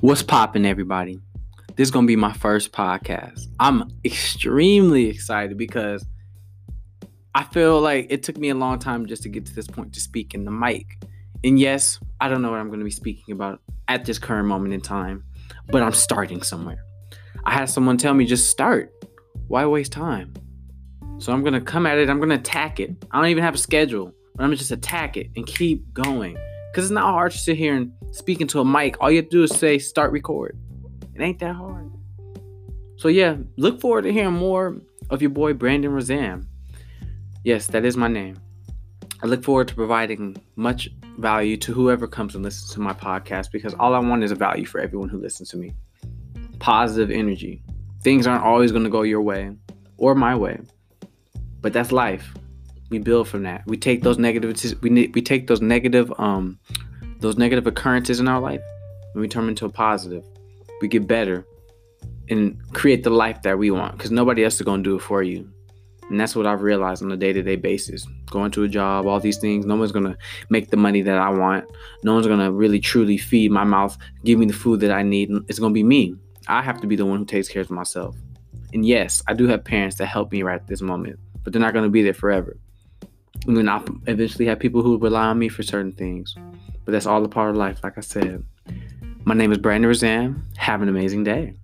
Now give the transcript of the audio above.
What's poppin', everybody? This is gonna be my first podcast. I'm extremely excited because I feel like it took me a long time just to get to this point to speak in the mic. And yes, I don't know what I'm gonna be speaking about at this current moment in time, but I'm starting somewhere. I had someone tell me just start. Why waste time? So I'm gonna come at it, I'm gonna attack it. I don't even have a schedule, but I'm gonna just attack it and keep going. Cause it's not hard to sit here and speak into a mic. All you have to do is say start record. It ain't that hard. So yeah, look forward to hearing more of your boy Brandon Rouzan. Yes, that is my name. I look forward to providing much value to whoever comes and listens to my podcast because all I want is a value for everyone who listens to me. Positive energy. Things aren't always going to go your way or my way, but that's life we build from that. We take those negative we we take those negative um those negative occurrences in our life and we turn them into a positive. We get better and create the life that we want because nobody else is going to do it for you. And that's what I've realized on a day to day basis. Going to a job, all these things, no one's going to make the money that I want. No one's going to really truly feed my mouth, give me the food that I need. It's going to be me. I have to be the one who takes care of myself. And yes, I do have parents that help me right at this moment, but they're not going to be there forever. And then I'll eventually have people who rely on me for certain things. But that's all a part of life, like I said. My name is Brandon Rouzan. Have an amazing day.